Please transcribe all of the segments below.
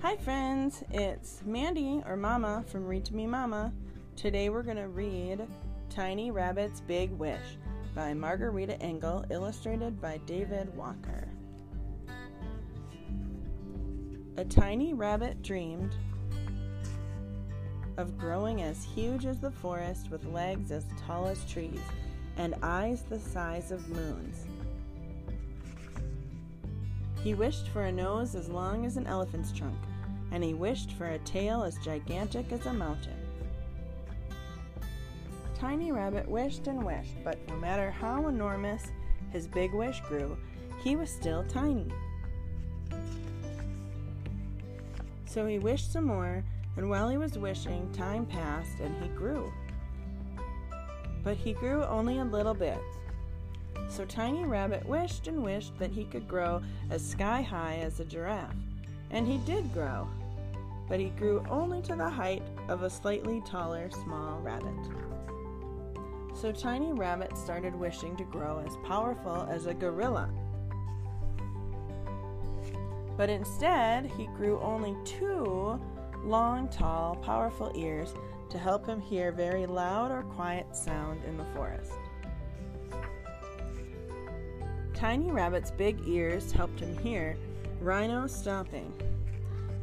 Hi, friends. It's Mandy or Mama from Read to Me Mama. Today we're going to read Tiny Rabbit's Big Wish by Margarita Engle, illustrated by David Walker. A tiny rabbit dreamed of growing as huge as the forest with legs as tall as trees and eyes the size of moons. He wished for a nose as long as an elephant's trunk, and he wished for a tail as gigantic as a mountain. Tiny Rabbit wished and wished, but no matter how enormous his big wish grew, he was still tiny. So he wished some more, and while he was wishing, time passed and he grew. But he grew only a little bit, so Tiny Rabbit wished and wished that he could grow as sky high as a giraffe. And he did grow, but he grew only to the height of a slightly taller small rabbit. So Tiny Rabbit started wishing to grow as powerful as a gorilla. But instead, he grew only two long, tall, powerful ears to help him hear very loud or quiet sound in the forest. Tiny Rabbit's big ears helped him hear Rhino stomping,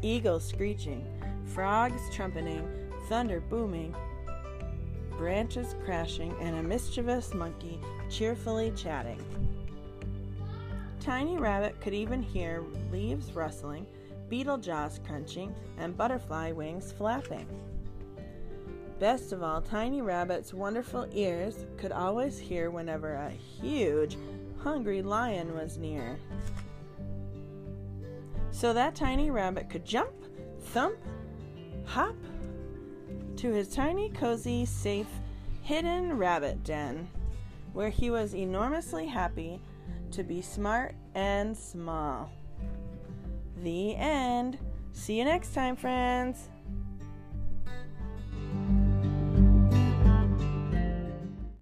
Eagle screeching, frogs trumpeting, thunder booming, branches crashing, and a mischievous monkey cheerfully chatting. Tiny Rabbit could even hear leaves rustling, beetle jaws crunching, and butterfly wings flapping. Best of all, Tiny Rabbit's wonderful ears could always hear whenever a huge hungry lion was near. So that tiny rabbit could jump, thump, hop to his tiny, cozy, safe, hidden rabbit den, where he was enormously happy to be smart and small. The end. See you next time, friends.